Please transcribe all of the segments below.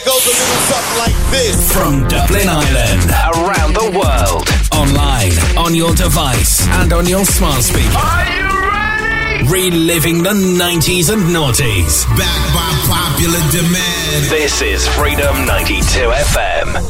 it goes a little something like this. From Dublin Ireland, around the world, online, on your device, and on your smart speaker. Are you ready? Reliving the 90s and noughties. Backed by popular demand. This is Freedom 92 FM.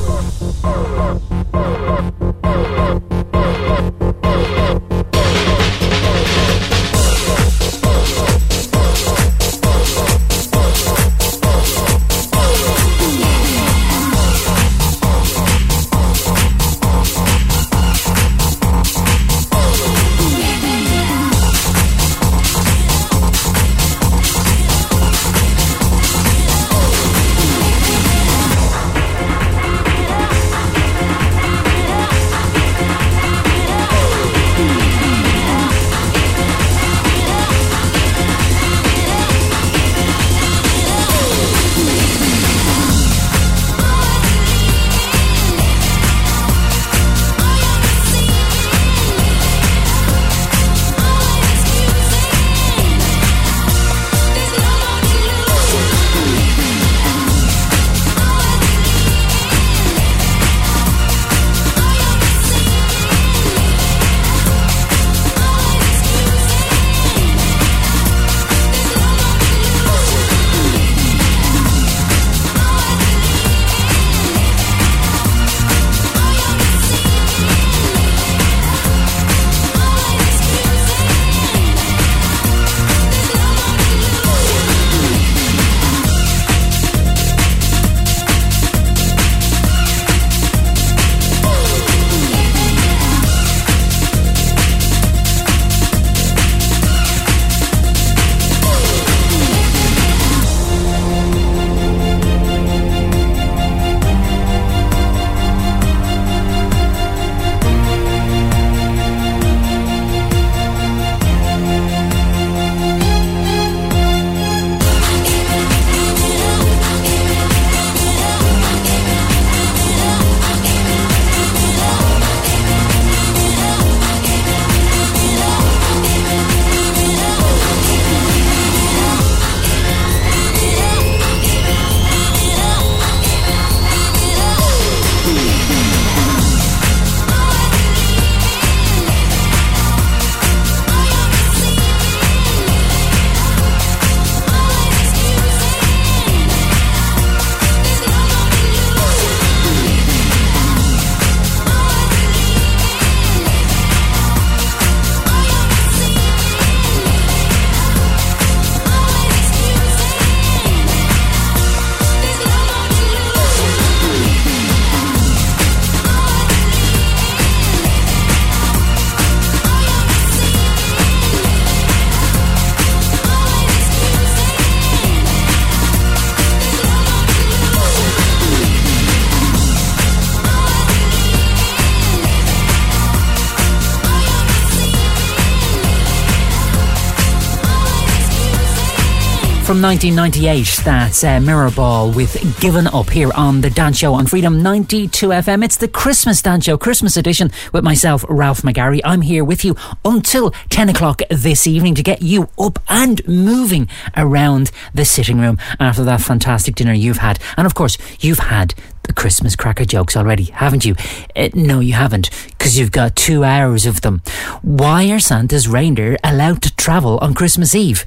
From 1998. That's uh, Mirrorball with Given Up here on the Dance Show on Freedom 92 FM. It's the Christmas Dance Show, Christmas edition with myself, Ralph McGarry. I'm here with you until 10 o'clock this evening to get you up and moving around the sitting room after that fantastic dinner you've had. And of course, you've had the Christmas cracker jokes already, haven't you? Uh, no, you haven't, because you've got two hours of them. Why are Santa's reindeer allowed to travel on Christmas Eve?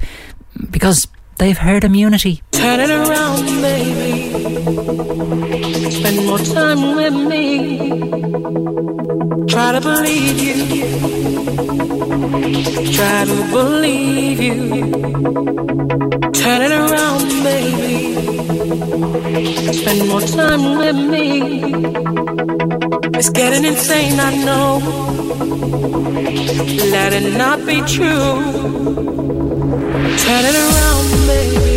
Because they've herd immunity. Turn it around, baby. Spend more time with me. Try to believe you. Try to believe you. Turn it around, baby. Spend more time with me. It's getting insane, I know. Let it not be true. Turn it around, baby.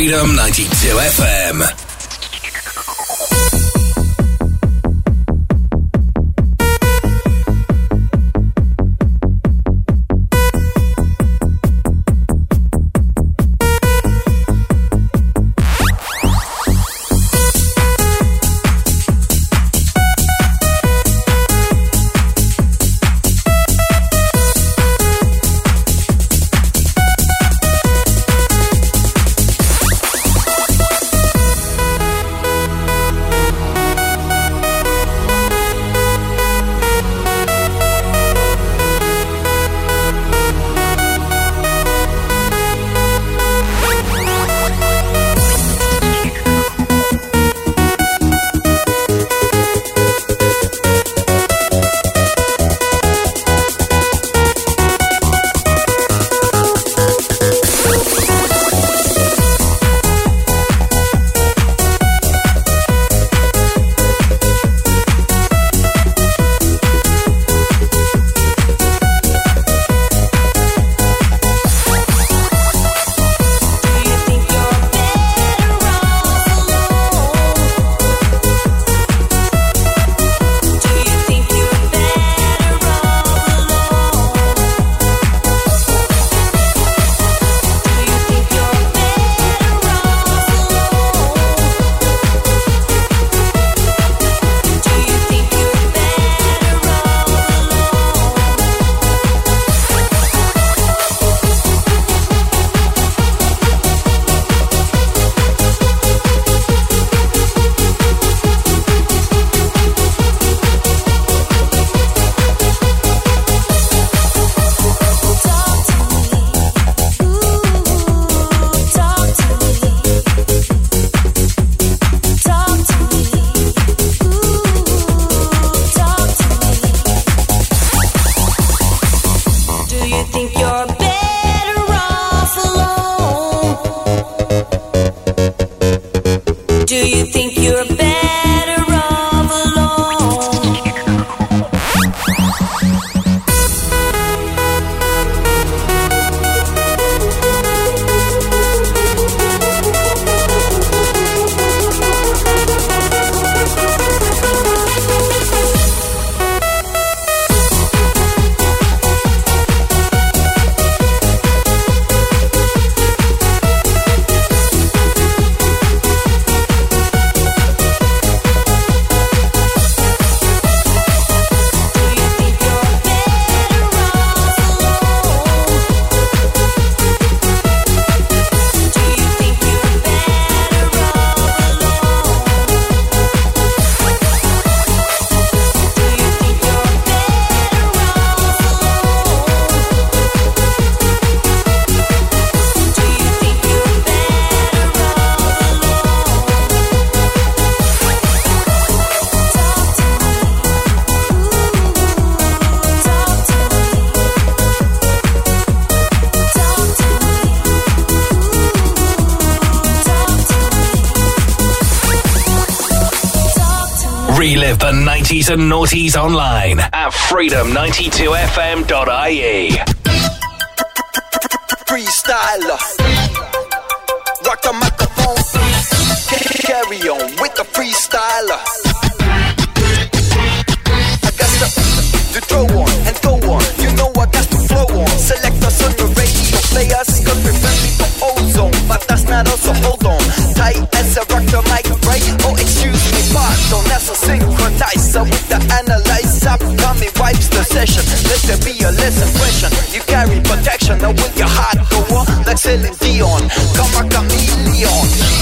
Freedom 92 FM. And naughties online at freedom92fm.ie. Freestyler. Rock the microphone. Carry on with the freestyler. I got to, to throw on and go on. You know I got to flow on. Select us on the radio. Play us cause we're friendly for ozone. But that's not us, That's a synchronizer with the analyzer. Coming wipes the session. Let there be a less impression. You carry protection. Now will your heart go on like Celine Dion? Come a chameleon.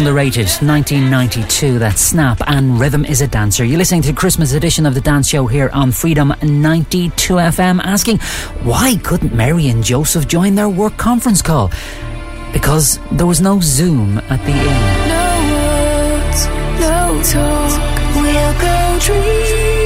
underrated, 1992, That Snap and Rhythm is a Dancer. You're listening to Christmas edition of The Dance Show here on Freedom 92 FM, asking why couldn't Mary and Joseph join their work conference call? Because there was no Zoom at the inn. No words, no talk, we'll go dream.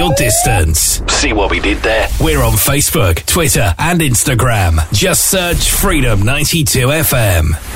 Your distance. See what we did there? We're on Facebook, Twitter, and Instagram. Just search Freedom 92 FM.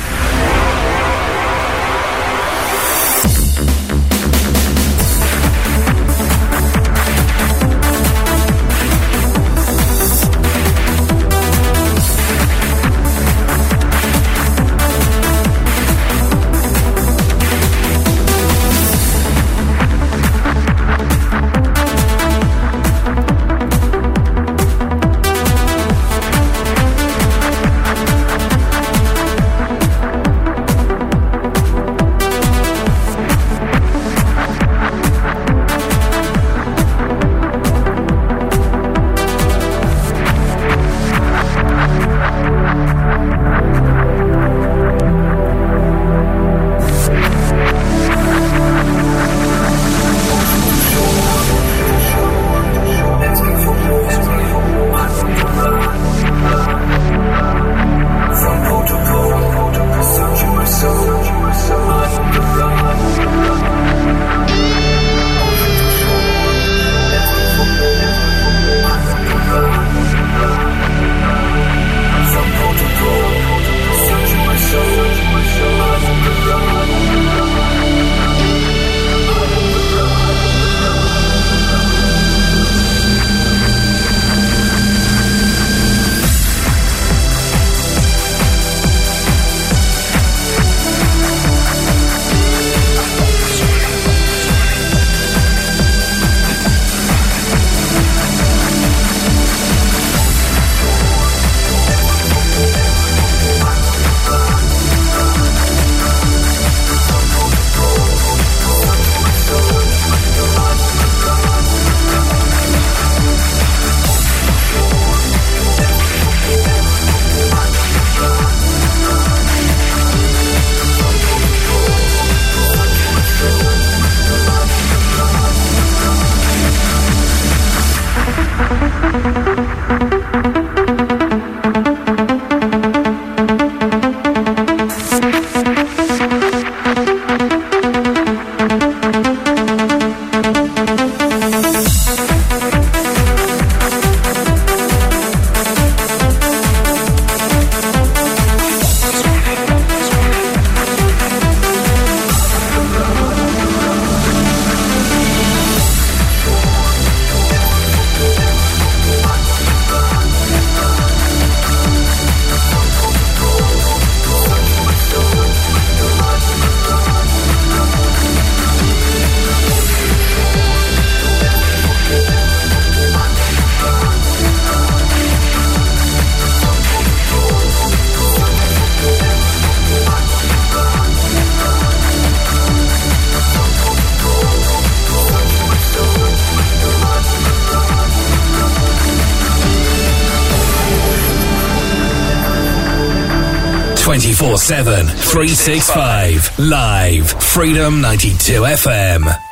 Seven three six five Live. Freedom 92 FM.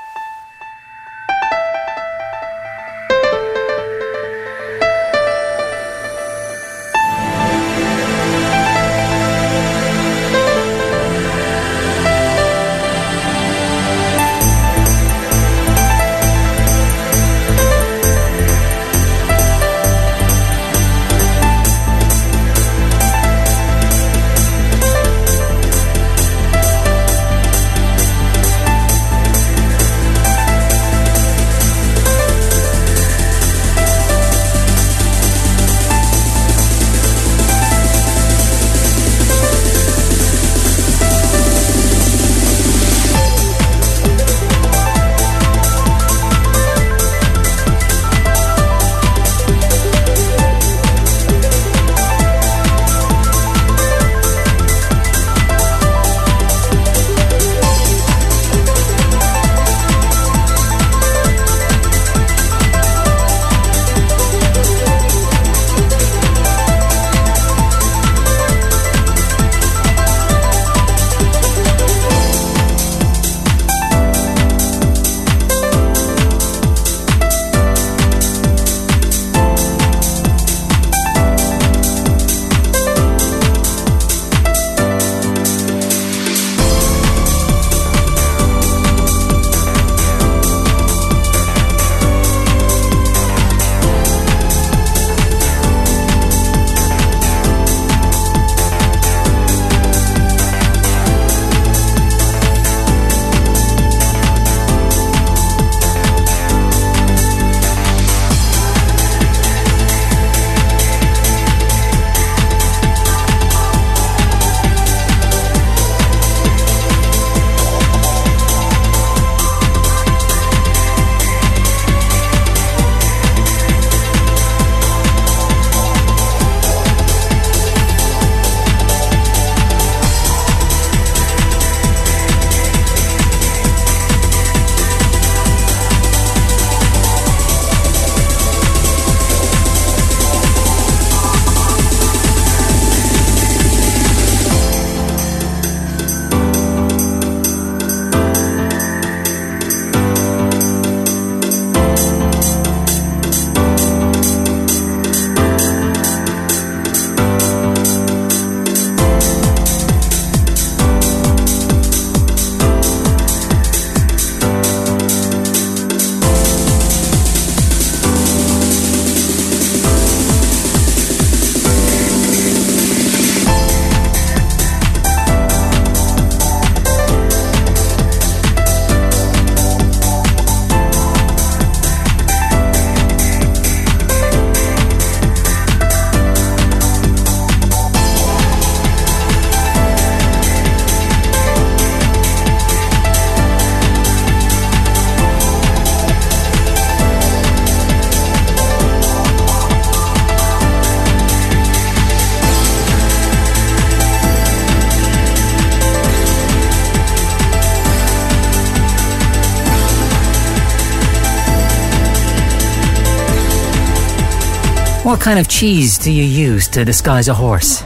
Kind of cheese do you use to disguise a horse?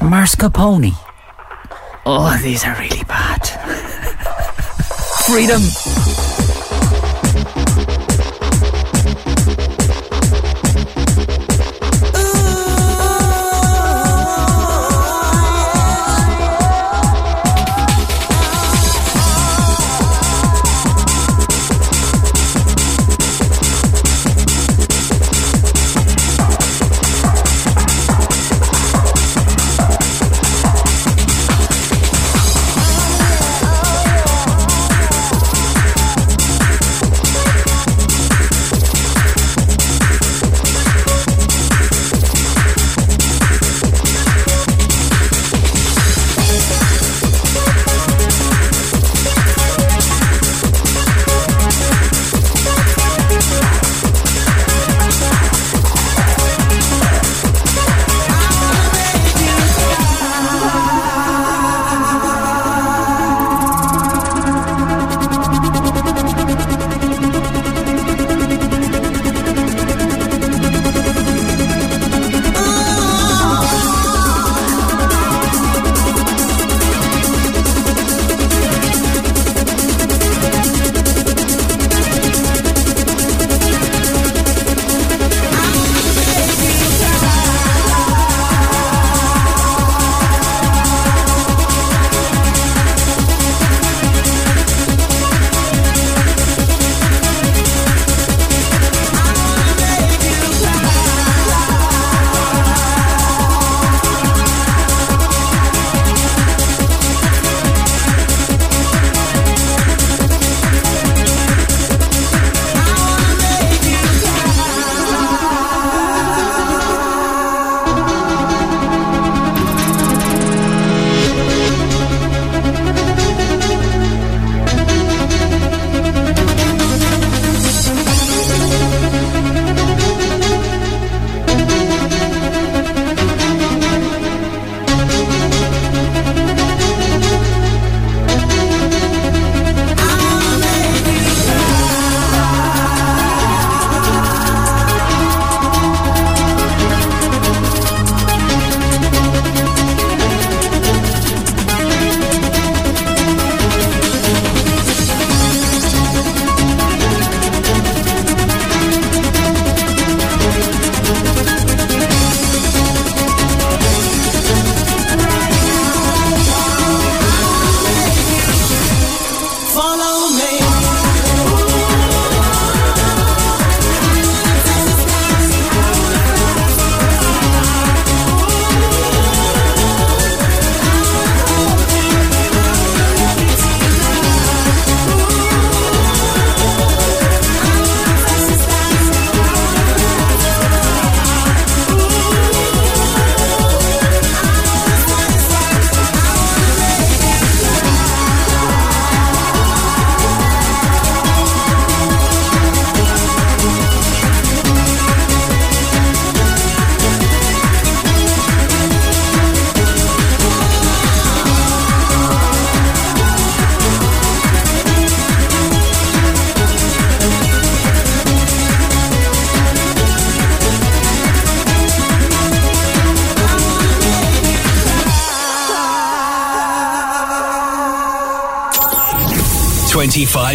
Mascarpone. Oh, these are really bad. Freedom.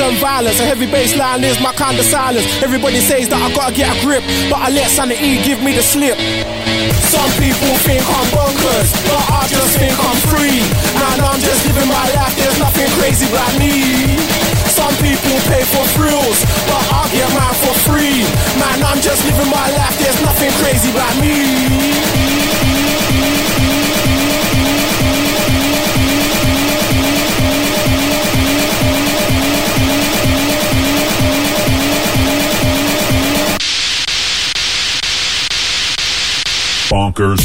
And violence. A heavy bass line is my kind of silence. Everybody says that I gotta get a grip, but I let sanity give me the slip. Some people think I'm bonkers, but I just think I'm free. And I'm just living my life, there's nothing crazy about me. Some people pay for thrills, but I get mine for free. Man, I'm just living my life, there's nothing crazy about me. Bonkers.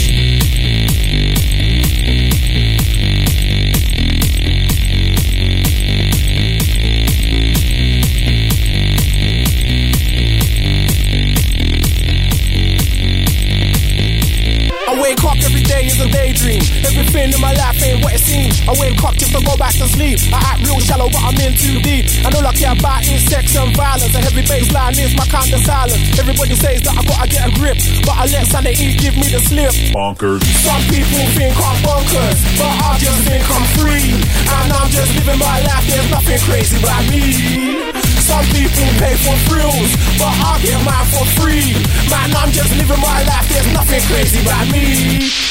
I wake up every day is a daydream. Everything in my life ain't what it seems. I wake up just to go sleep. I act real shallow, but I'm in too deep. And all I care about is sex and violence. A heavy bass line is my kind of silence. Everybody says that I gotta get a grip, but I let sanity give me the slip. Bonkers. Some people think I'm bonkers, but I just think I'm free. And I'm just living my life, there's nothing crazy about me. Some people pay for thrills, but I get mine for free. Man, I'm just living my life, there's nothing crazy about me.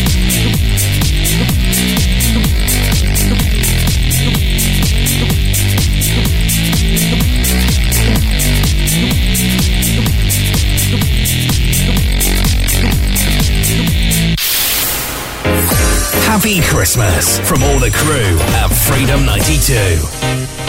Happy Christmas from all the crew at Freedom 92.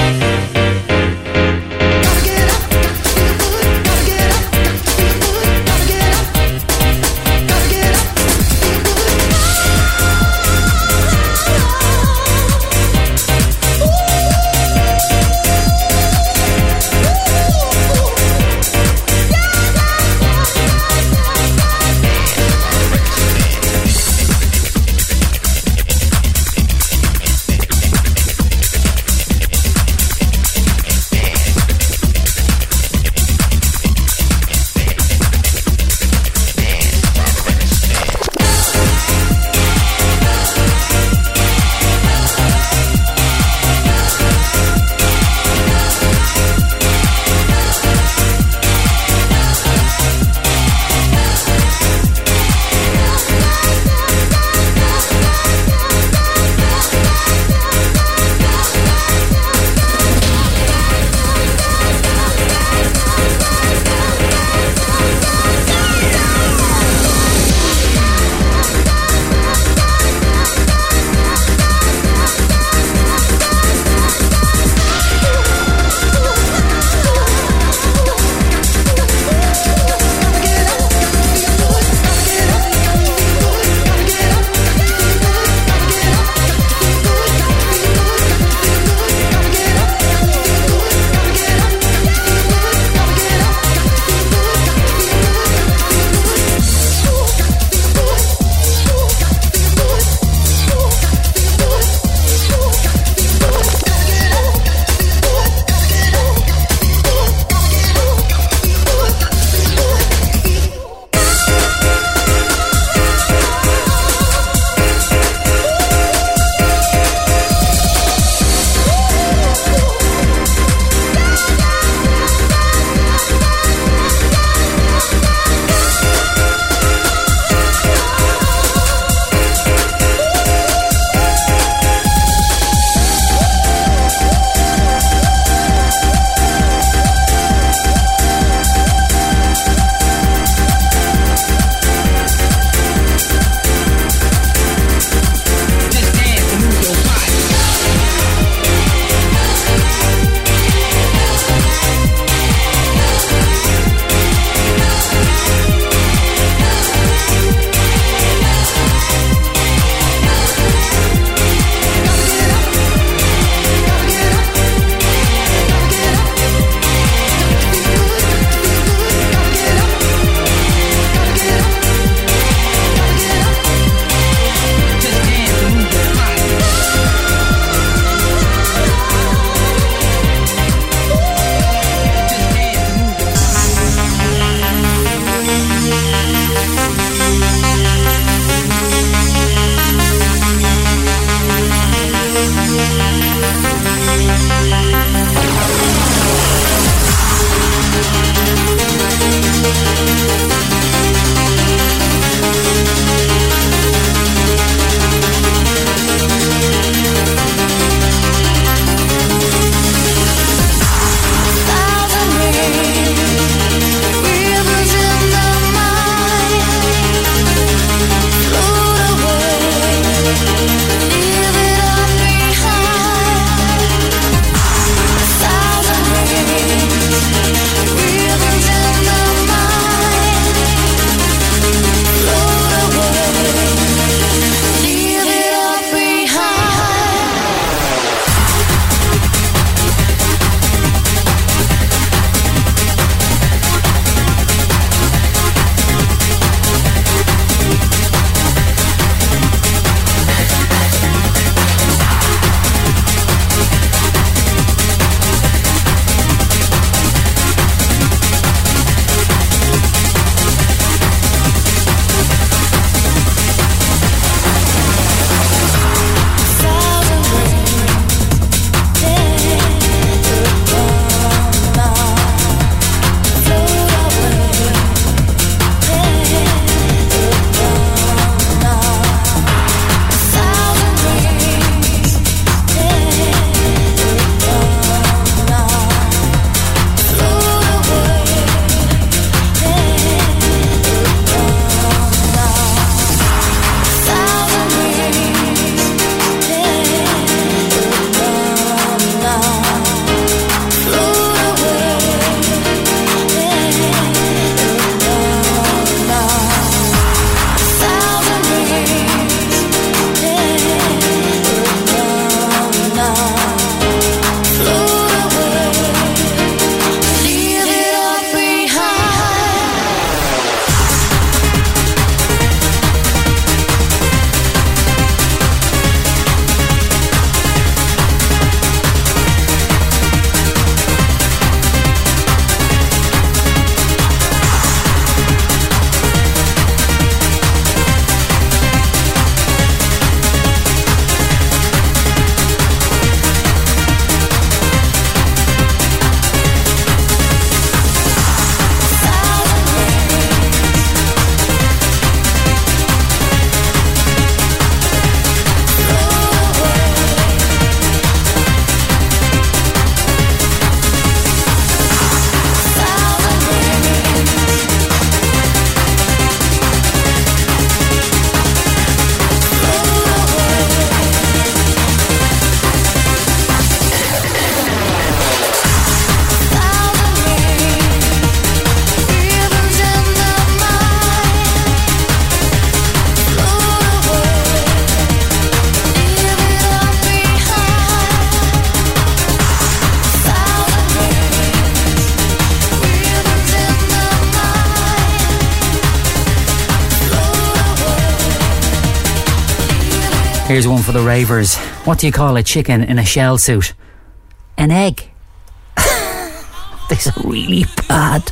Here's one for the ravers. What do you call a chicken in a shell suit? An egg. this is really bad.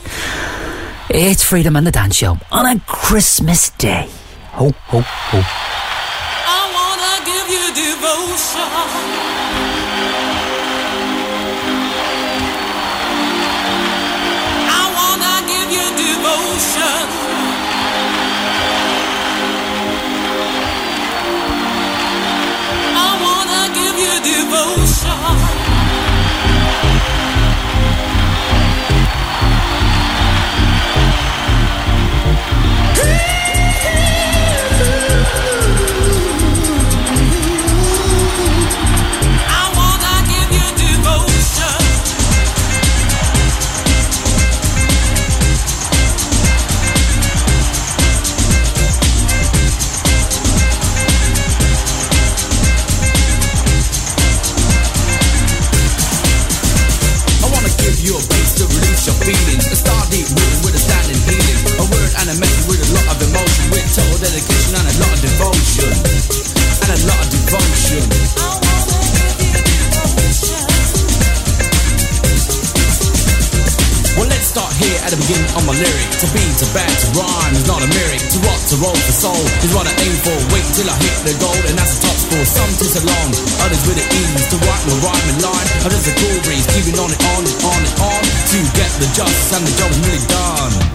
It's Freedom and the Dance Show on a Christmas day. Ho, ho, ho. I wanna give you devotion. Release. A star deep rhythm with a standing healing. A word and a message with a lot of emotion. With total dedication and a lot of devotion. And a lot of devotion. Start here at the beginning of my lyric. To be, to bad, to rhyme is not a lyric. To rock, to roll, to soul is what I aim for. Wait till I hit the goal, and that's the top score. Some tis along, others with the ease. To write my rhyme and line, others a cool breeze. Keeping on and on on and on. To get the justice and the job is really done.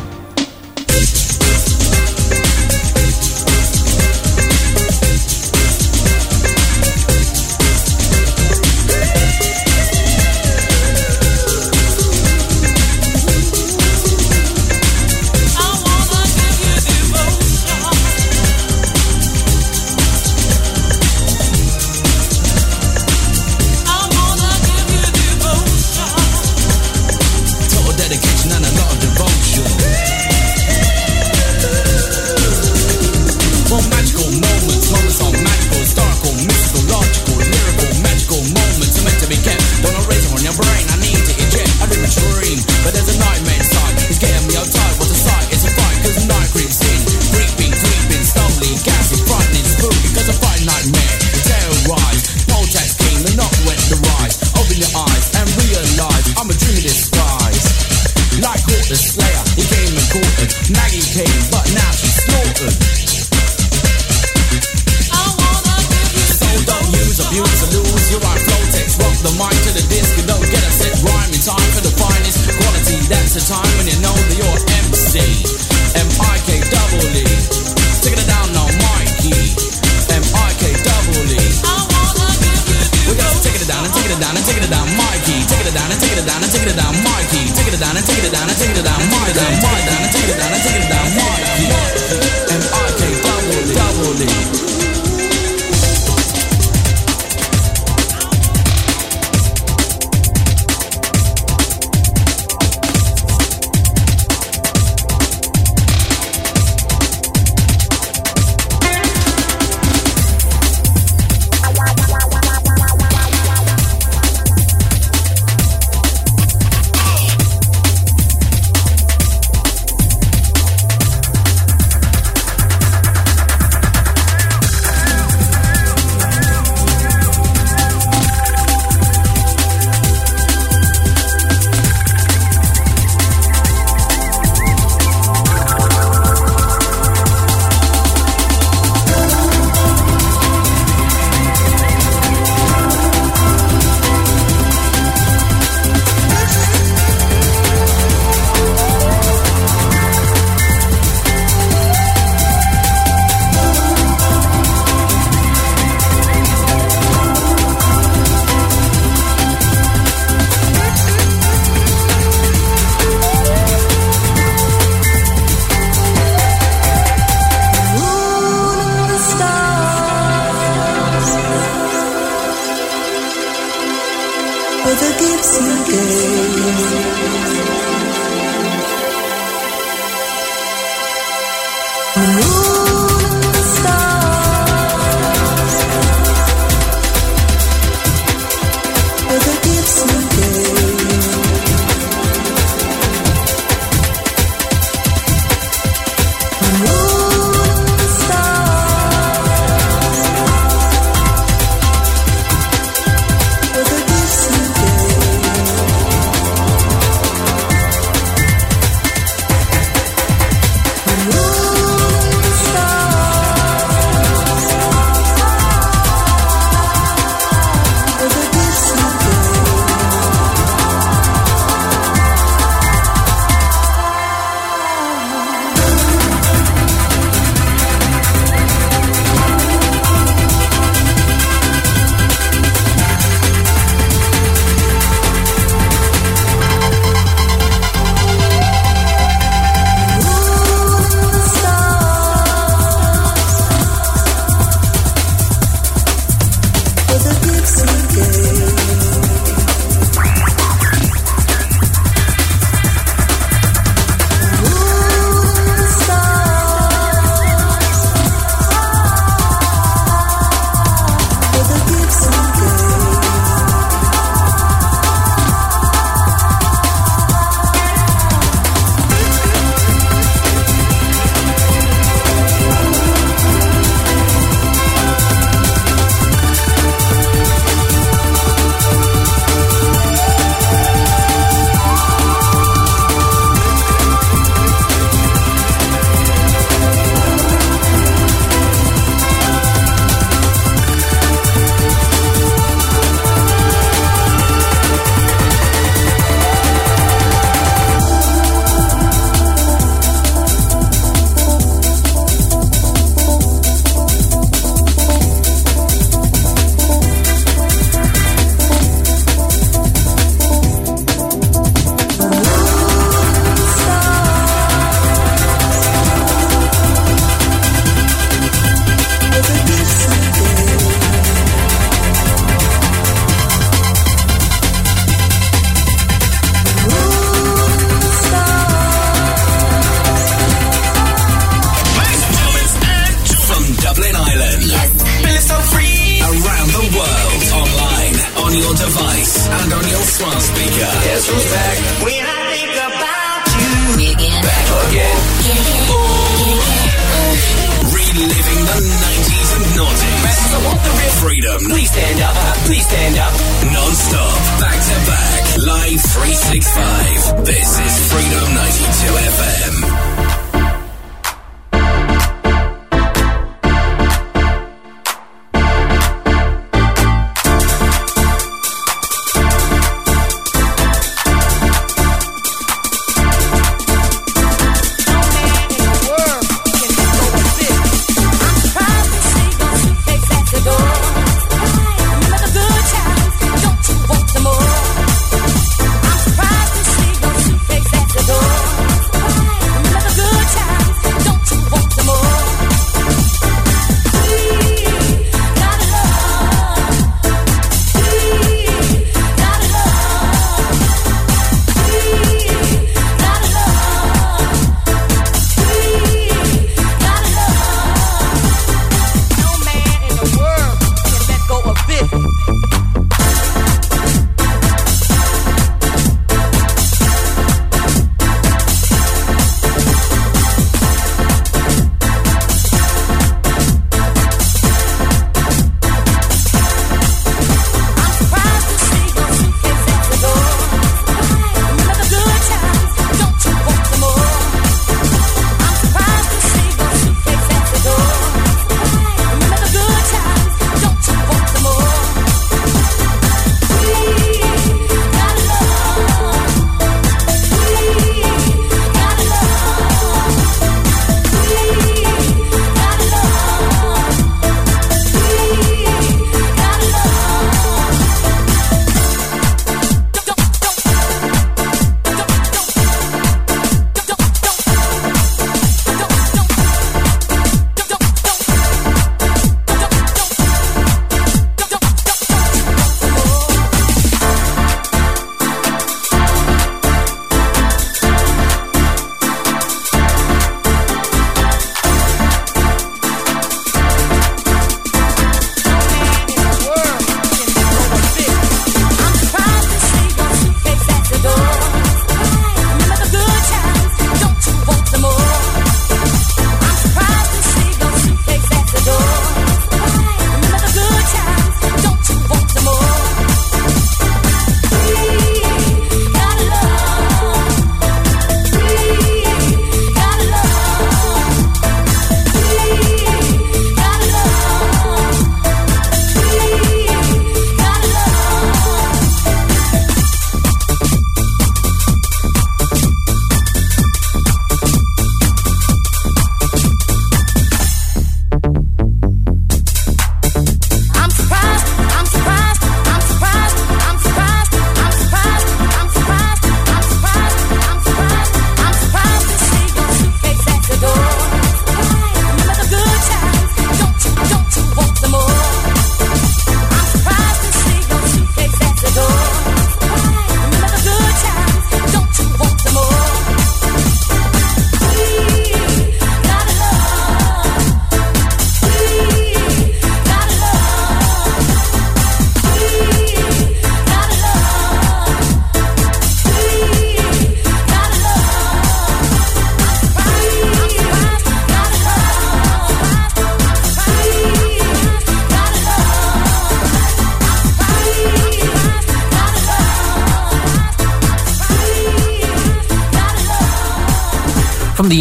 Stand up. Non-stop, back to back, live 365. This is Freedom 92 FM.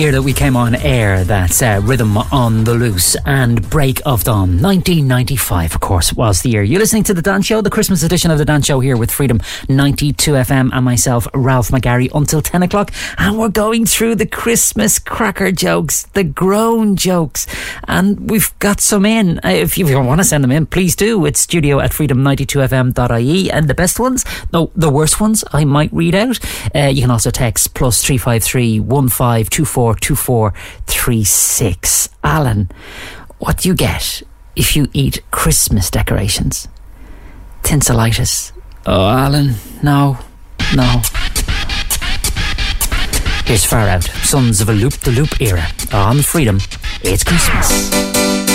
Year that we came on air, that's uh, Rhythm on the Loose and Break of Dawn. 1995, of course, was the year. You're listening to The Dan Show, the Christmas edition of The Dan Show here with Freedom 92 FM and myself, Ralph McGarry, until 10 o'clock. And we're going through the Christmas cracker jokes, the groan jokes. And we've got some in. Uh, If you want to send them in, please do. It's studio at freedom92fm.ie. And the best ones, no, the worst ones, I might read out. Uh, you can also text plus 353 15242436. Alan, what do you get if you eat Christmas decorations? Tinselitis. Oh, Alan, no, no. Here's Far Out, Sonz of a Loop Da Loop Era. On Freedom, it's Christmas.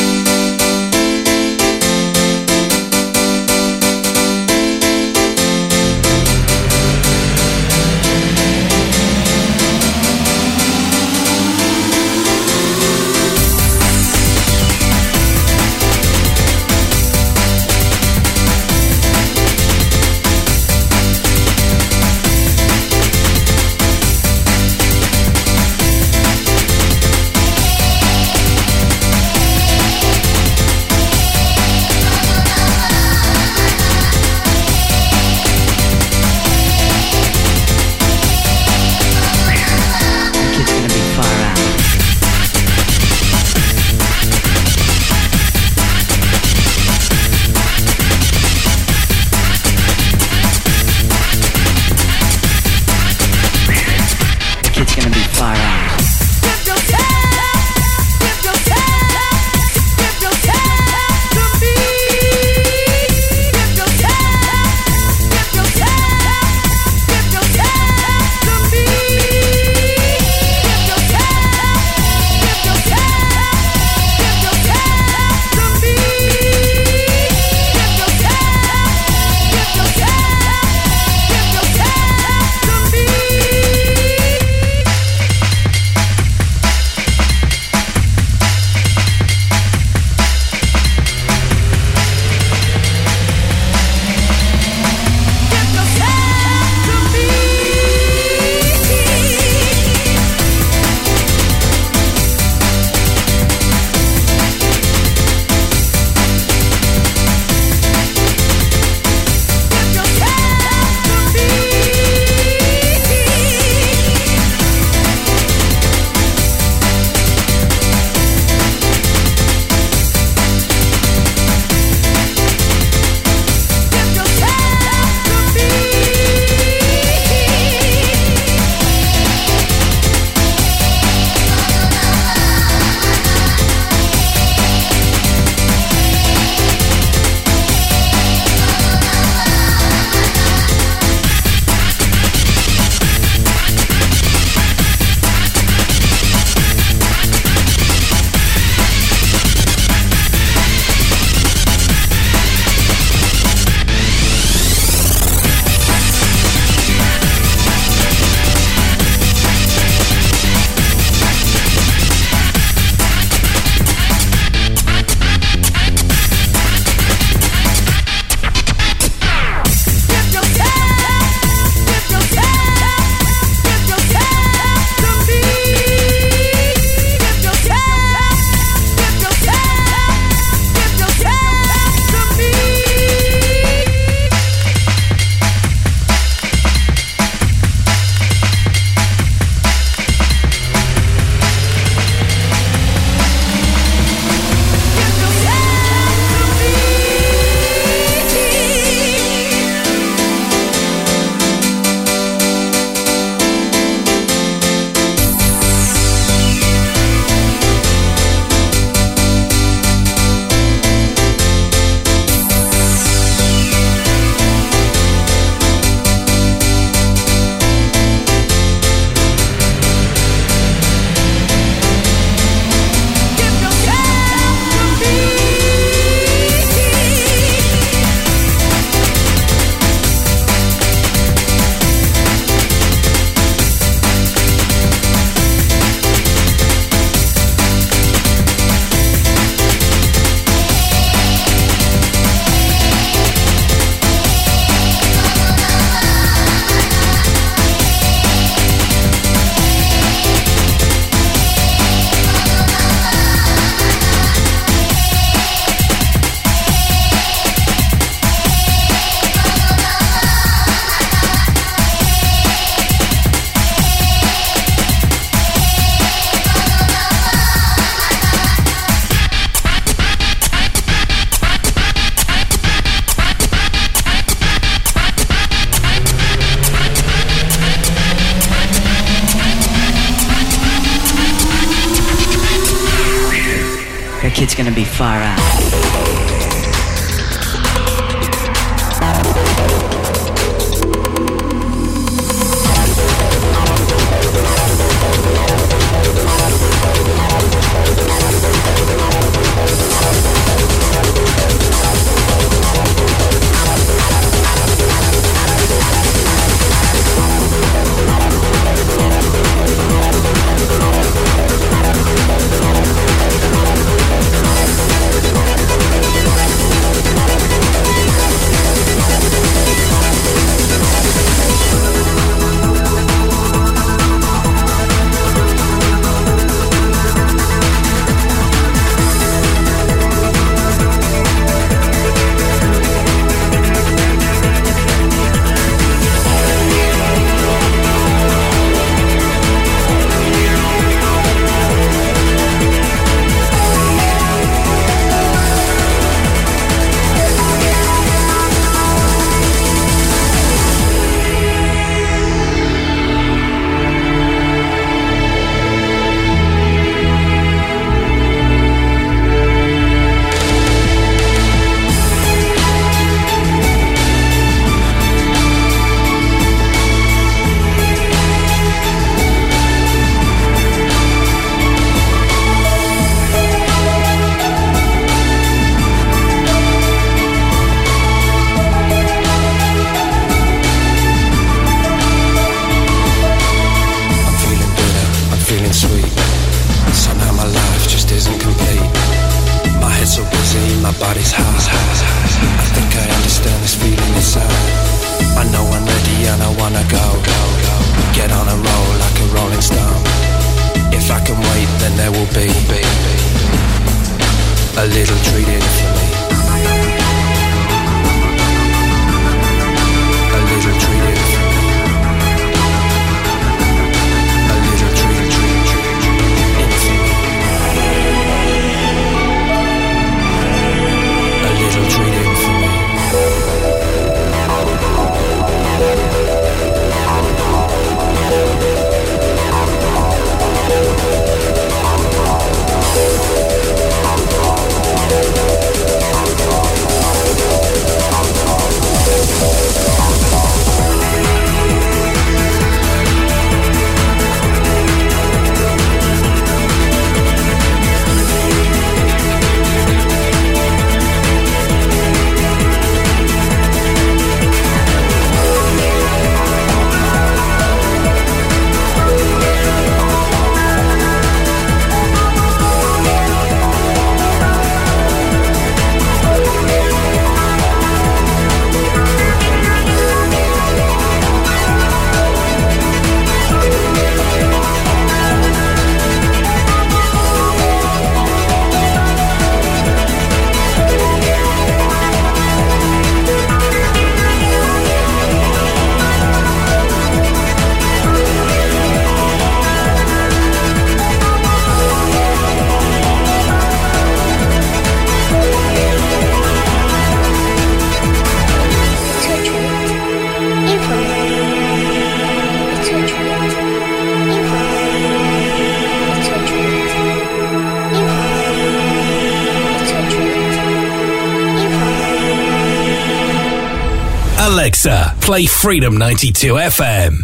play Freedom 92 FM.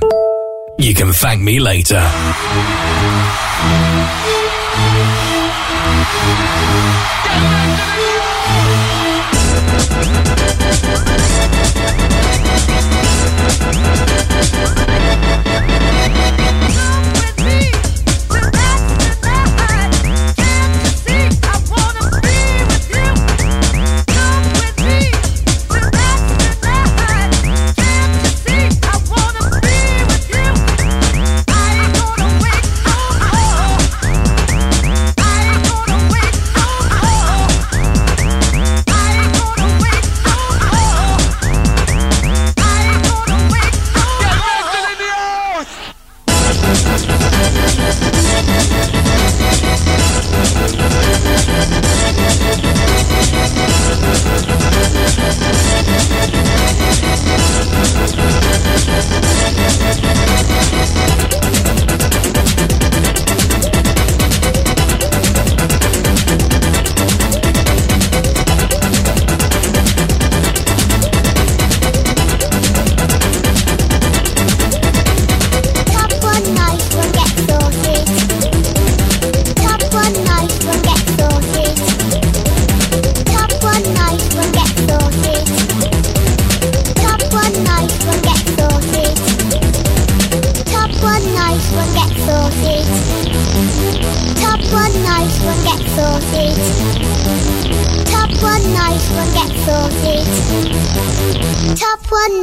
You can thank me later.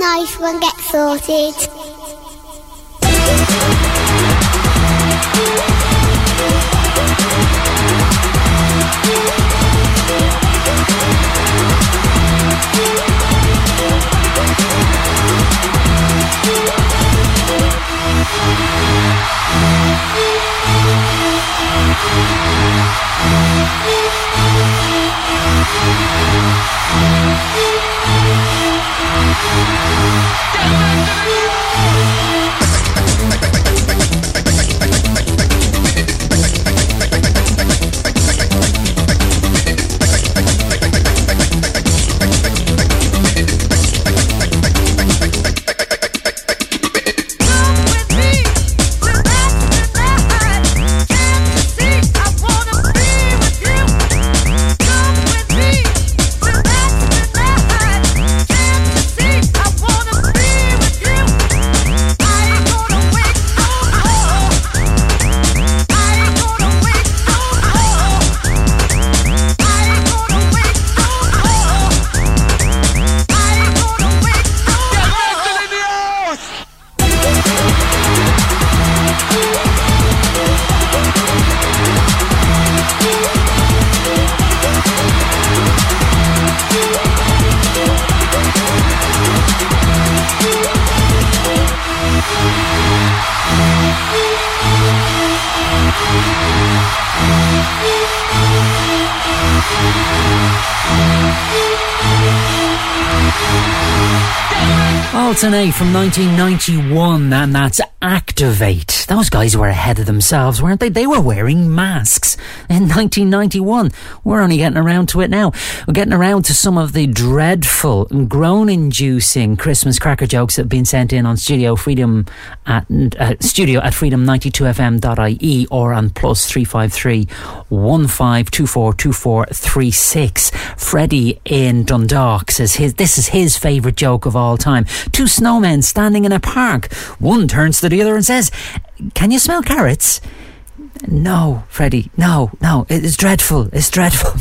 nice one get sorted. From 1991, and that's Activate. Those guys were ahead of themselves, weren't they? They were wearing masks in 1991. We're only getting around to it now. We're getting around to some of the dreadful and groan inducing Christmas cracker jokes that have been sent in on Studio Freedom at uh, studio at freedom92fm.ie or on plus 353 15242436. Freddie in Dundalk says his, this is his favourite joke of all time. Two snowmen standing in a park. One turns to the other and says, Can you smell carrots? No, Freddie, no, no, it's dreadful, it's dreadful.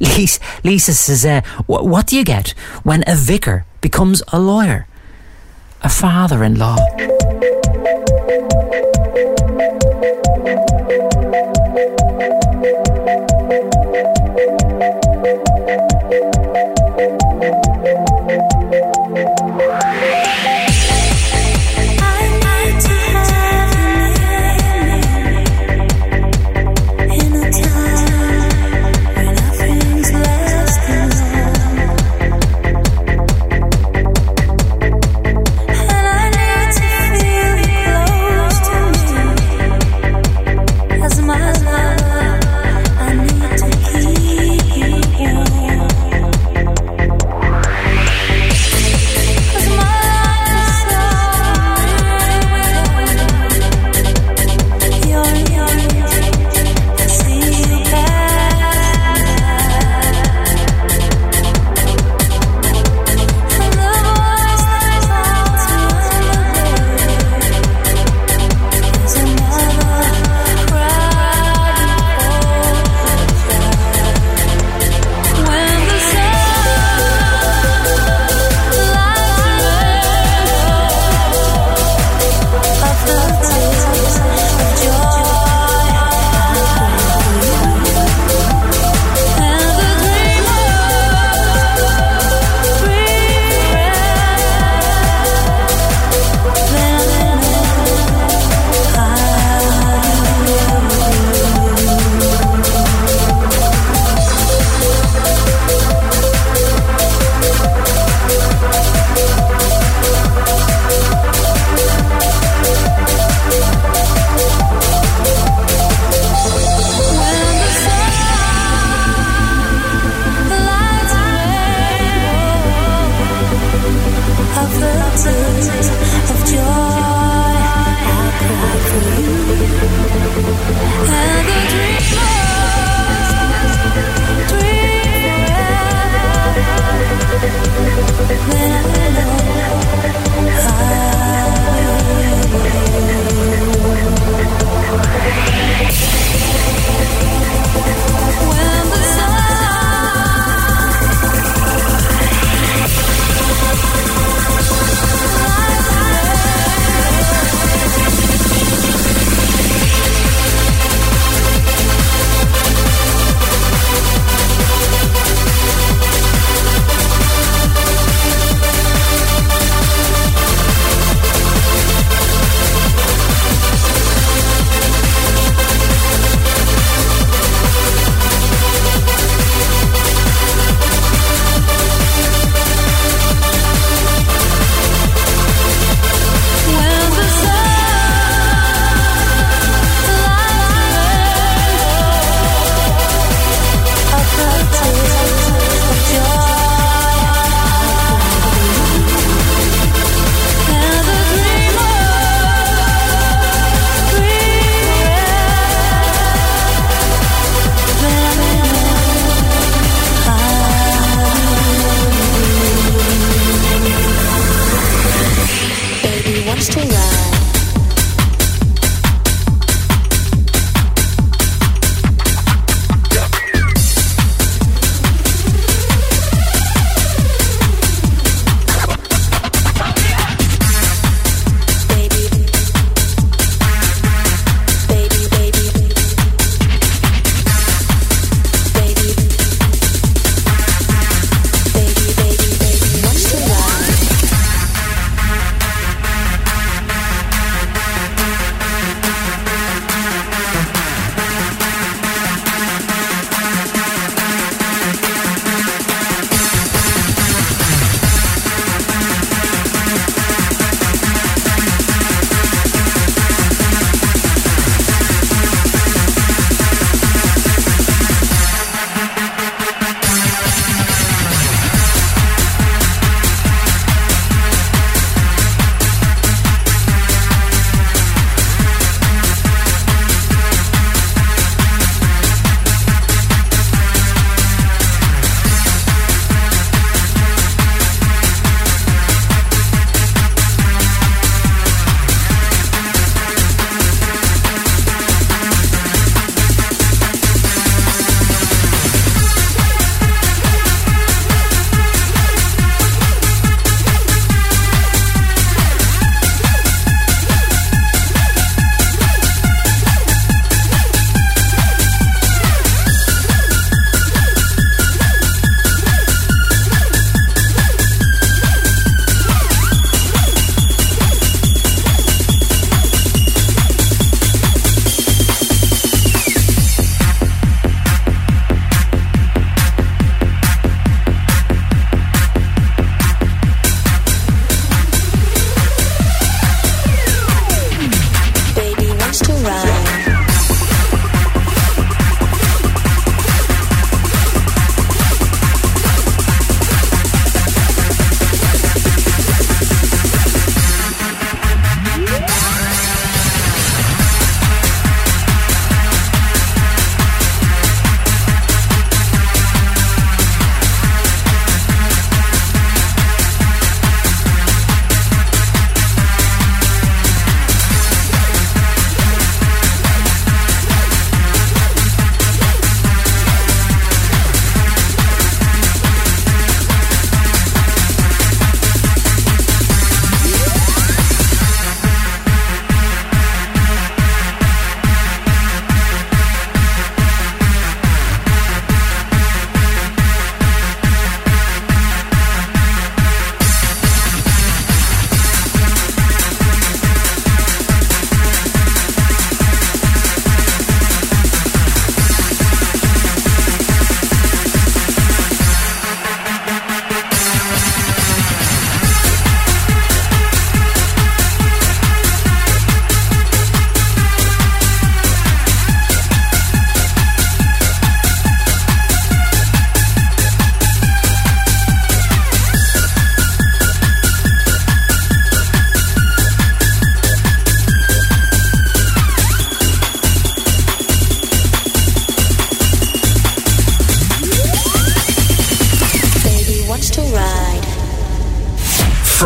Lisa, Lisa says, uh, wh- What do you get when a vicar becomes a lawyer? A father in law.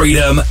Freedom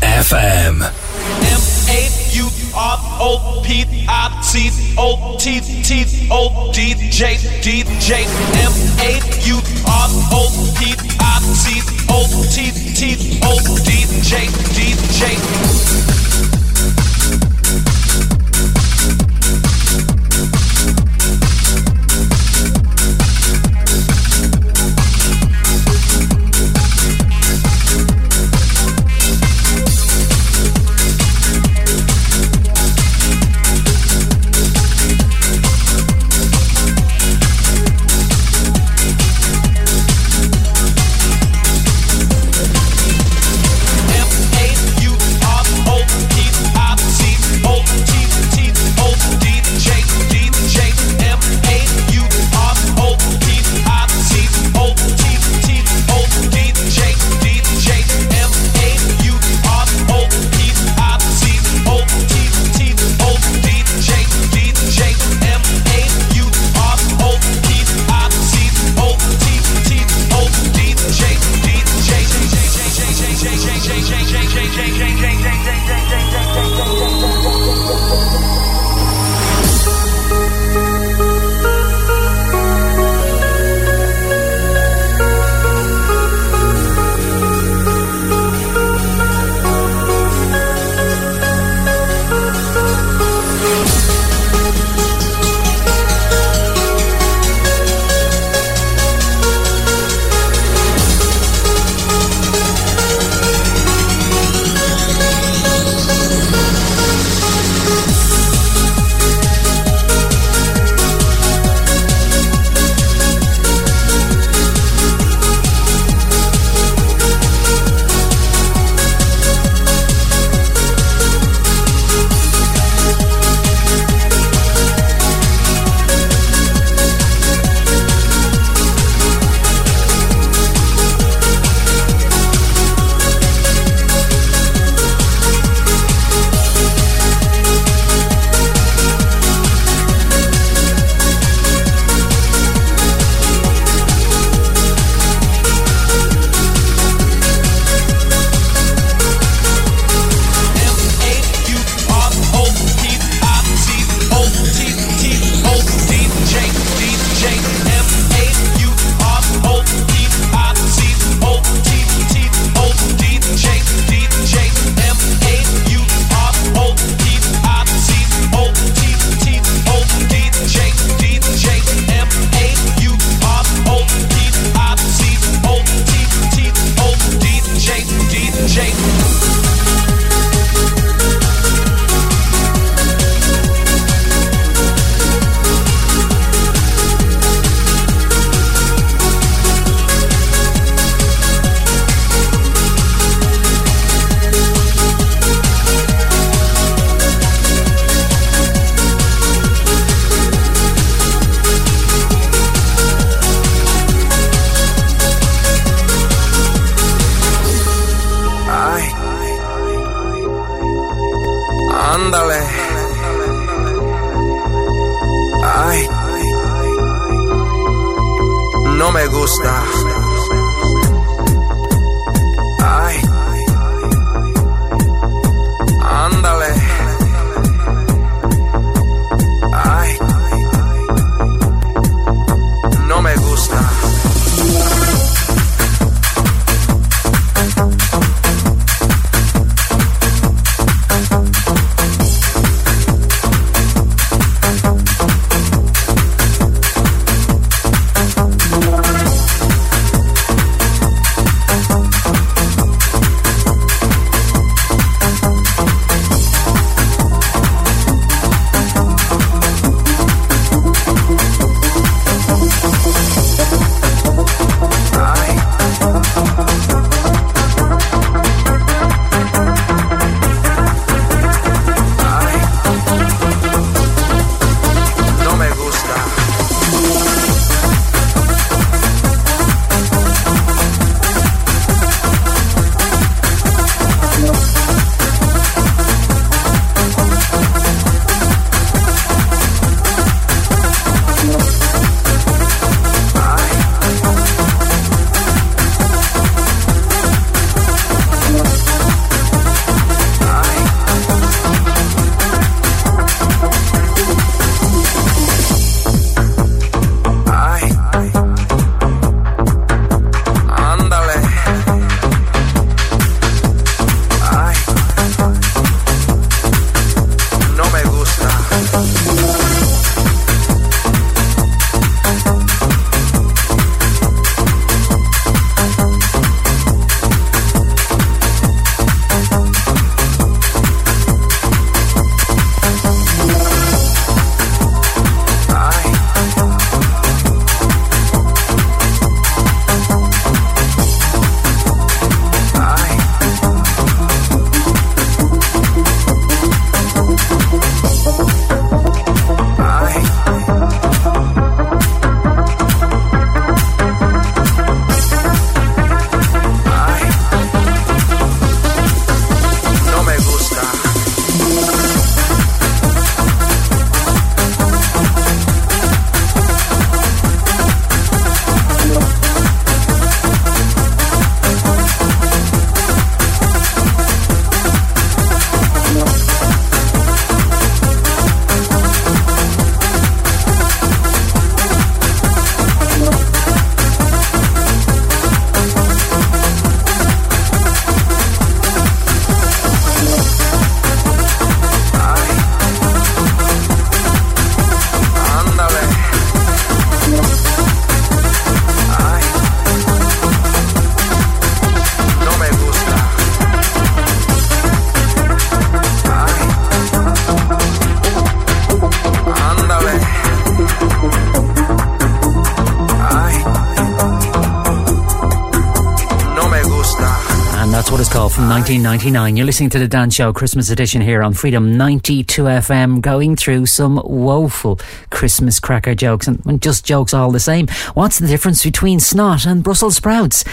1999. You're listening to the Dance Show Christmas edition here on Freedom 92 FM, going through some woeful Christmas cracker jokes and just jokes all the same. What's the difference between snot and Brussels sprouts?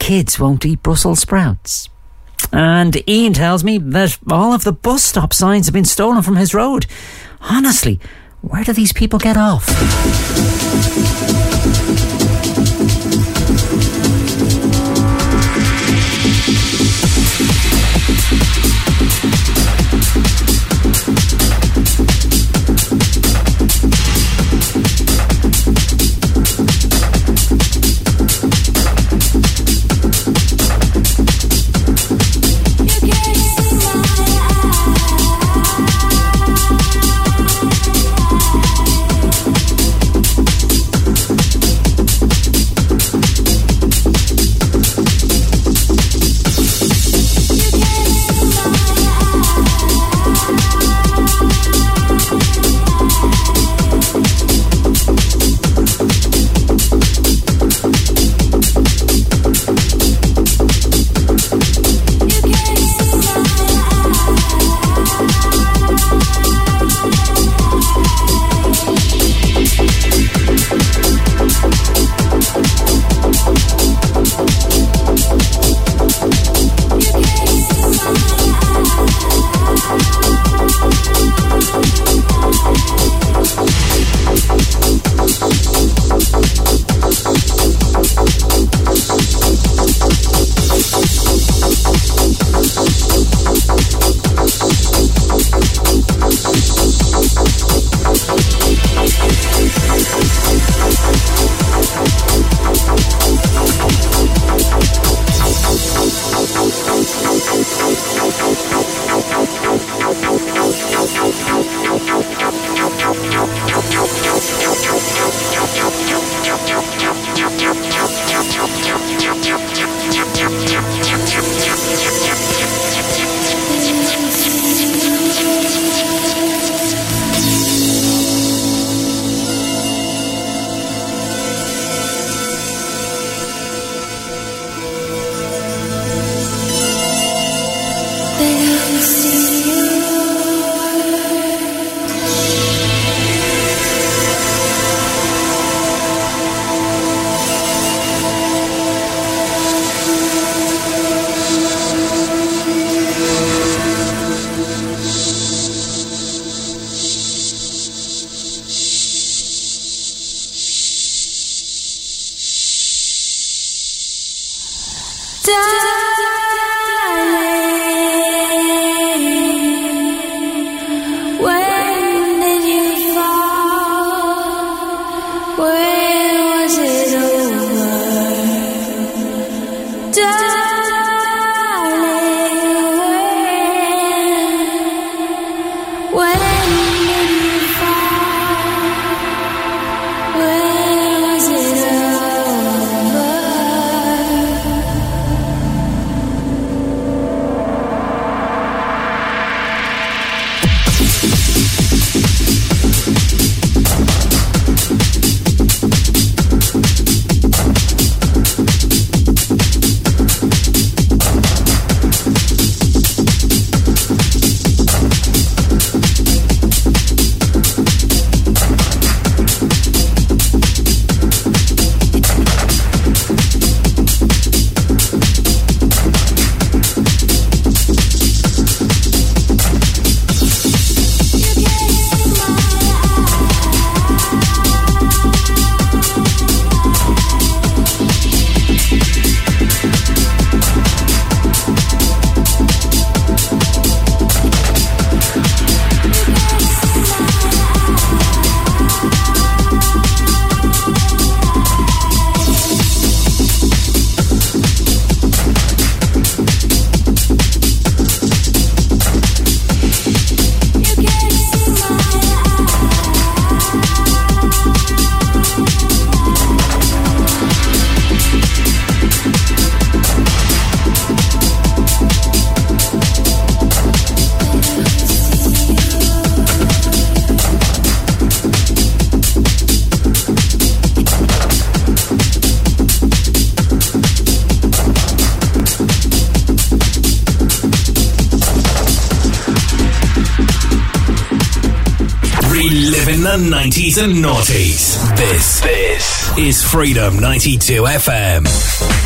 Kids won't eat Brussels sprouts. And Ian tells me that all of the bus stop signs have been stolen from his road. Honestly, where do these people get off? And noughties. This, this is Freedom 92 FM.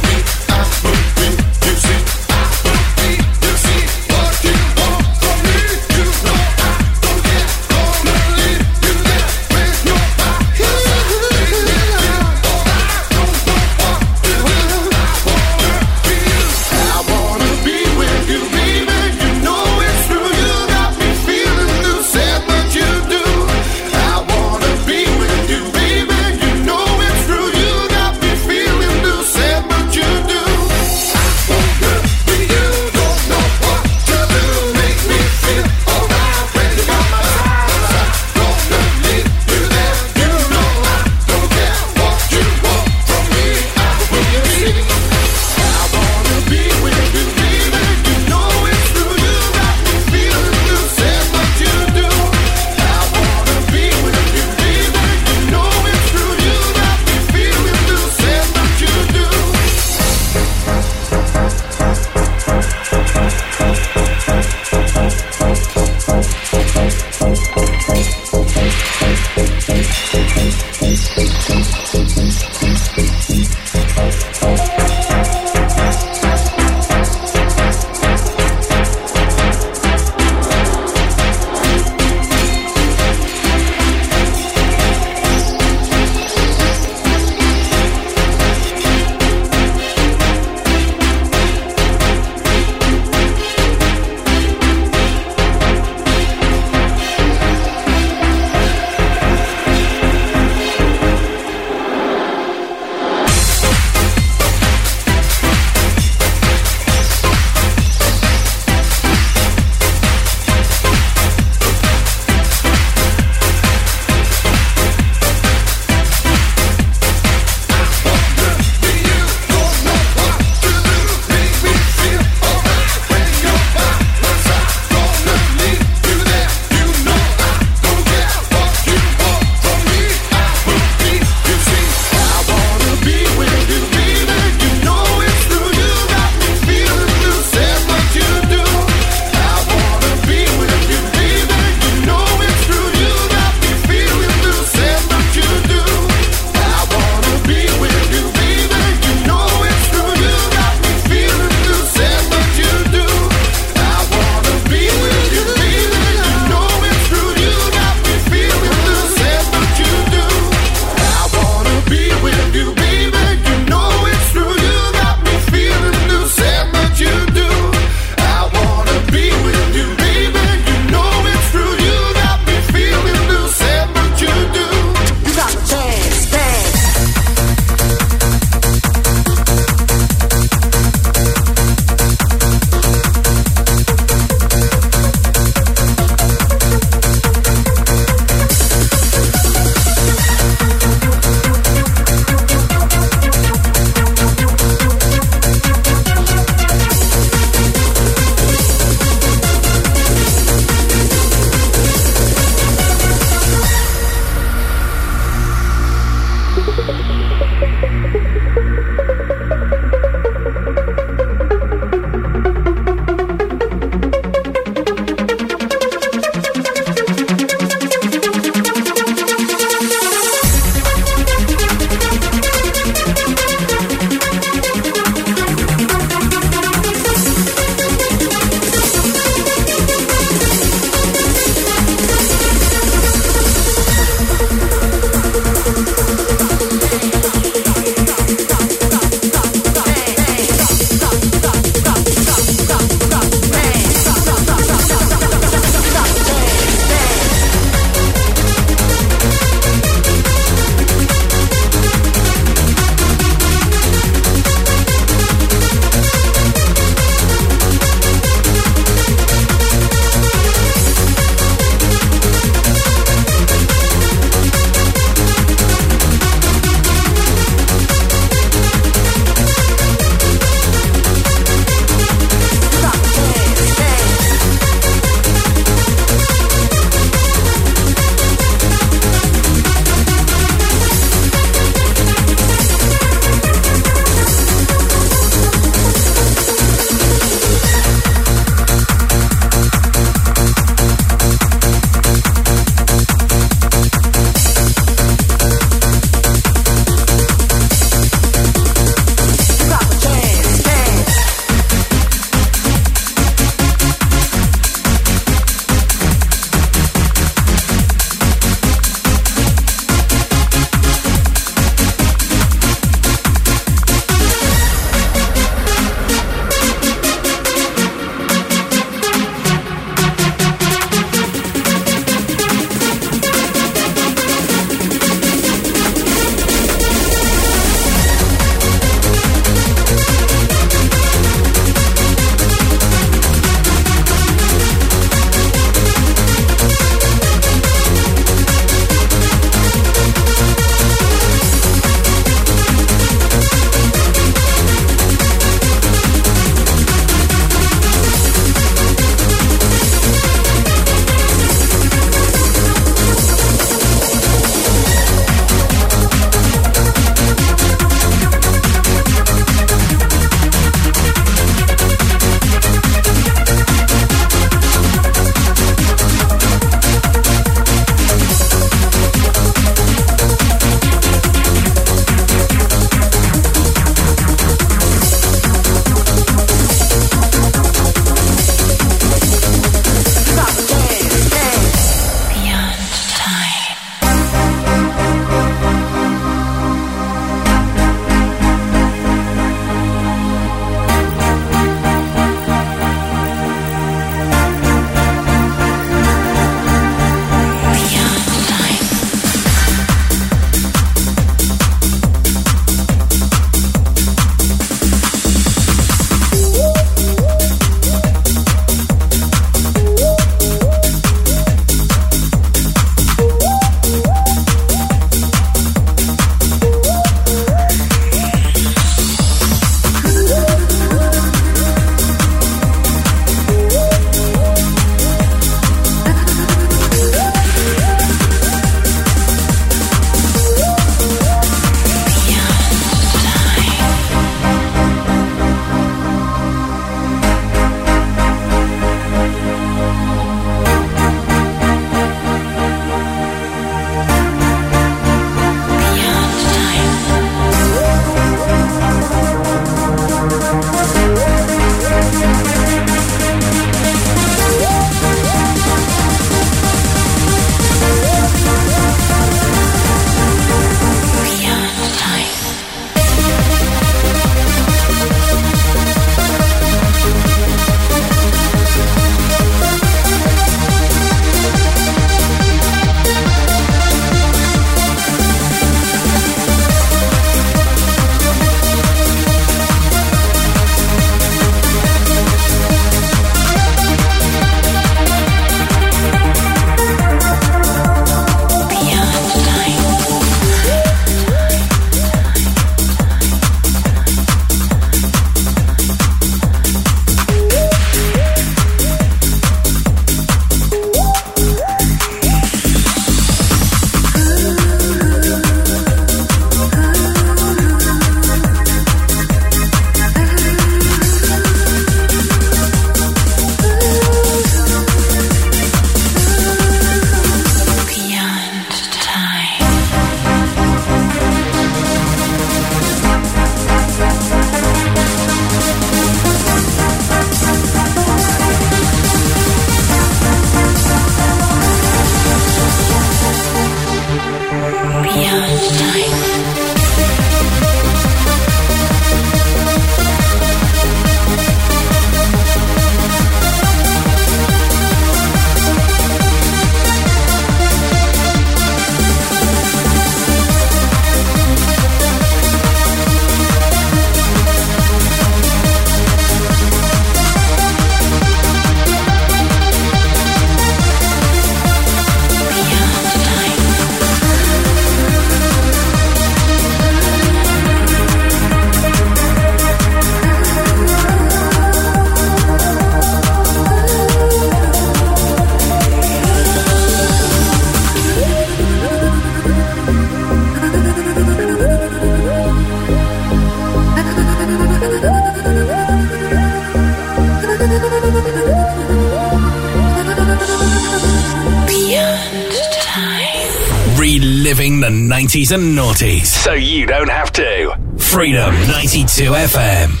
and noughties. So you don't have to. Freedom 92 FM.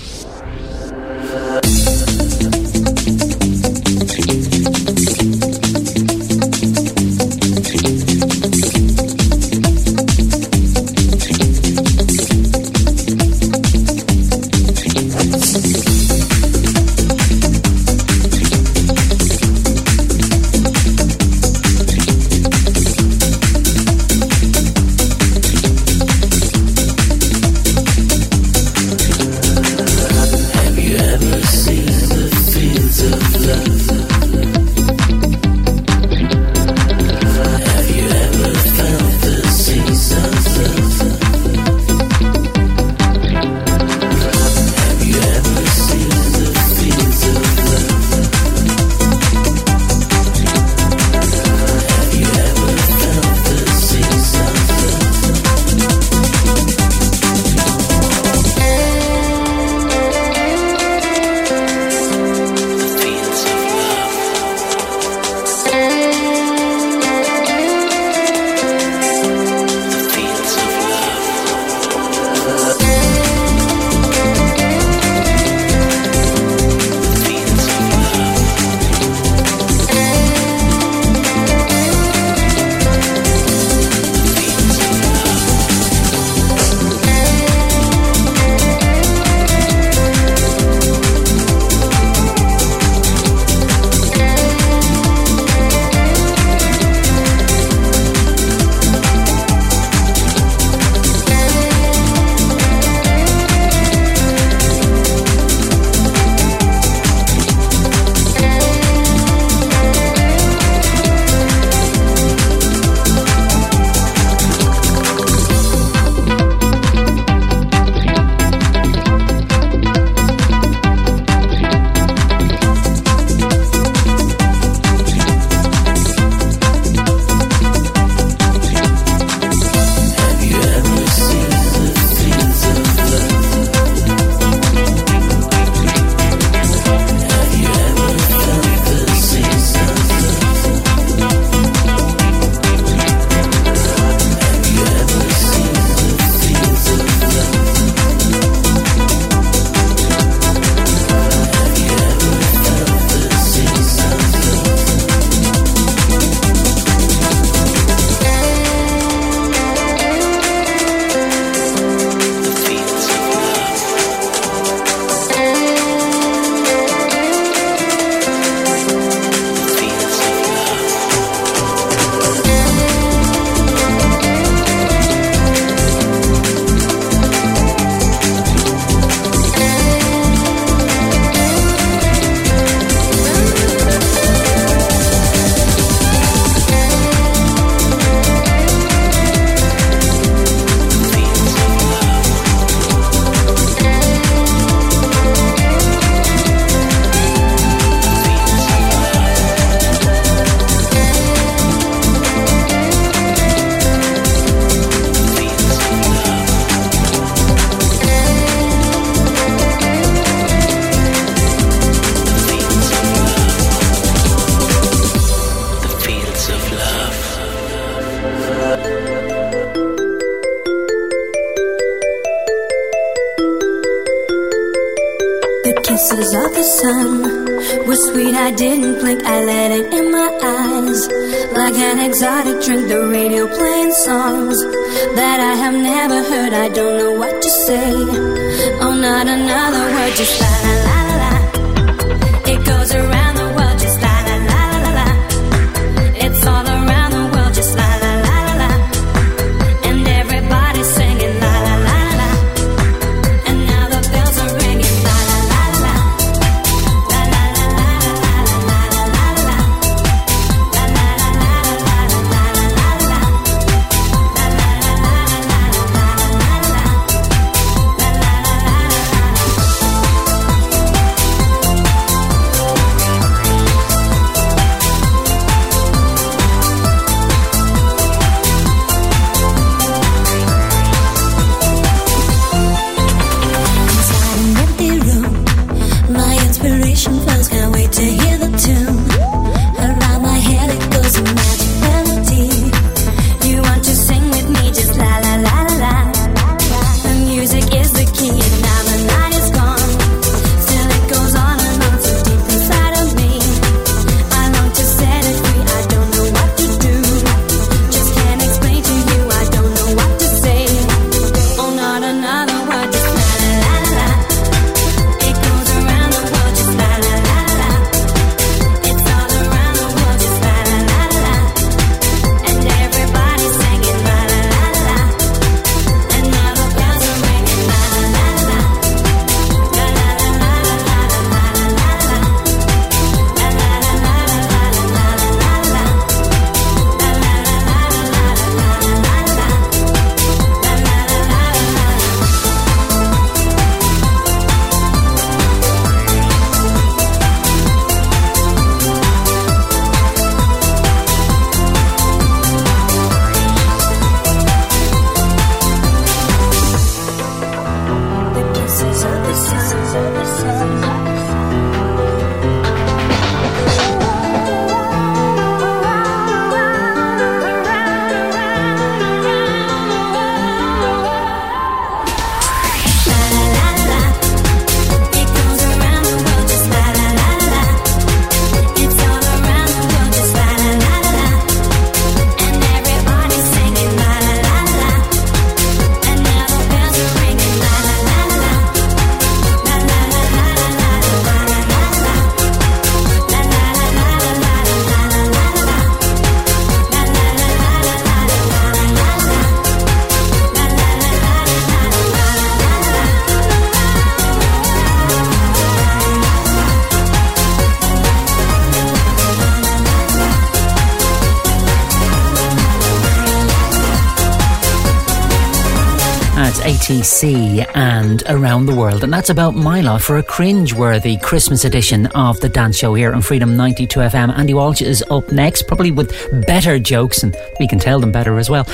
ATC and Around the World. And that's about my life for a cringe-worthy Christmas edition of the dance show here on Freedom 92 FM. Andy Walsh is up next, probably with better jokes, and we can tell them better as well.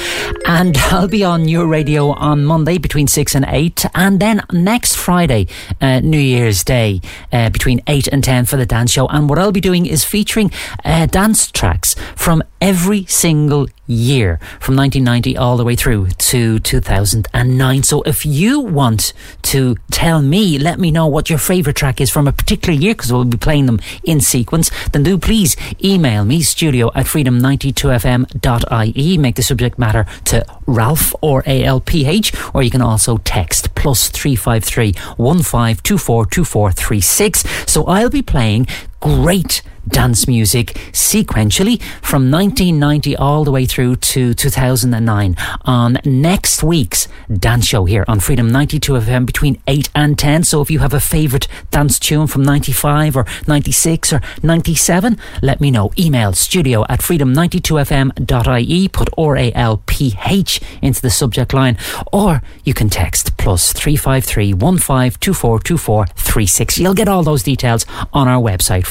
And I'll be on your radio on Monday between 6 and 8. And then next Friday, uh, New Year's Day, uh, between 8 and 10 for the dance show. And what I'll be doing is featuring uh, dance tracks from every single year from 1990 all the way through to 2009. So if you want to tell me, let me know what your favourite track is from a particular year because we'll be playing them in sequence, then do please email me studio at freedom92fm.ie. Make the subject matter to Ralph or ALPH, or you can also text plus 353 15242436. So I'll be playing great dance music sequentially from 1990 all the way through to 2009 on next week's dance show here on Freedom 92 FM between 8 and 10. So if you have a favourite dance tune from 95 or 96 or 97, let me know. Email studio at freedom92fm.ie, put R-A-L-P-H into the subject line, or you can text plus 353 15242436. You'll get all those details on our website,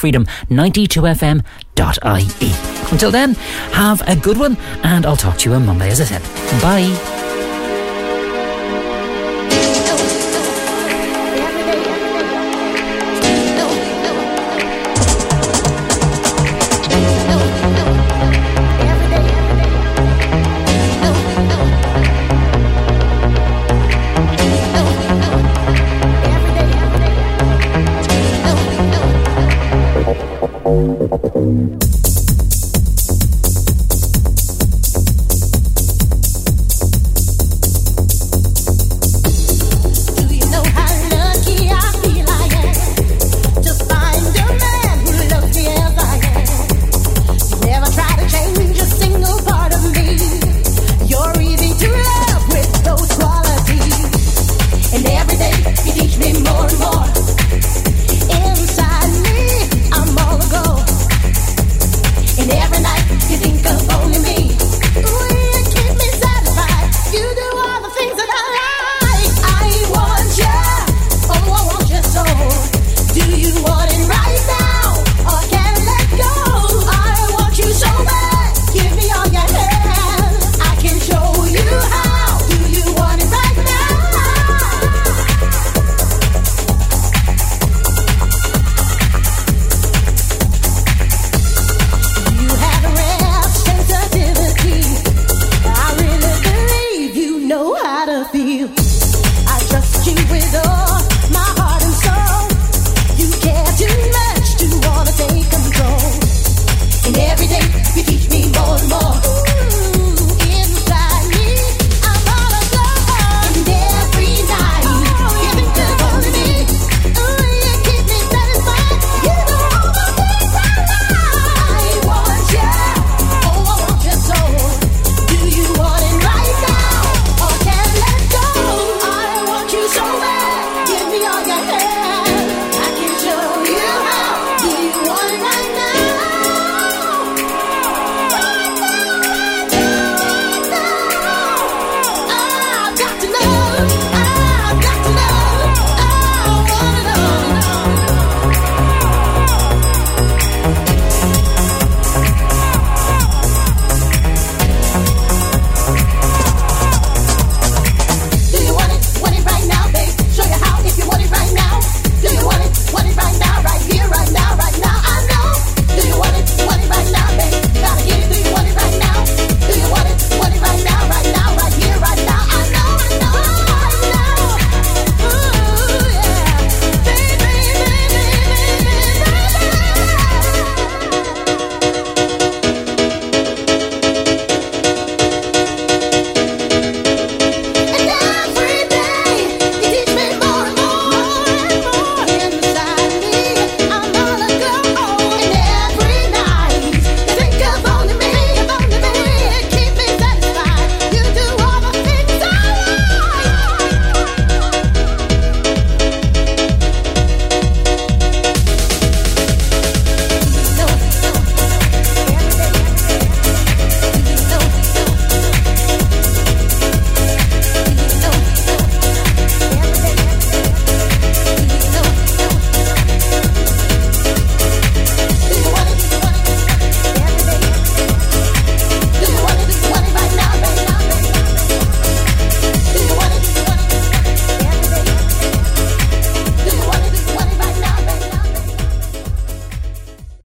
freedom92fm.ie. Until then, have a good one, and I'll talk to you on Monday, as I said. Bye.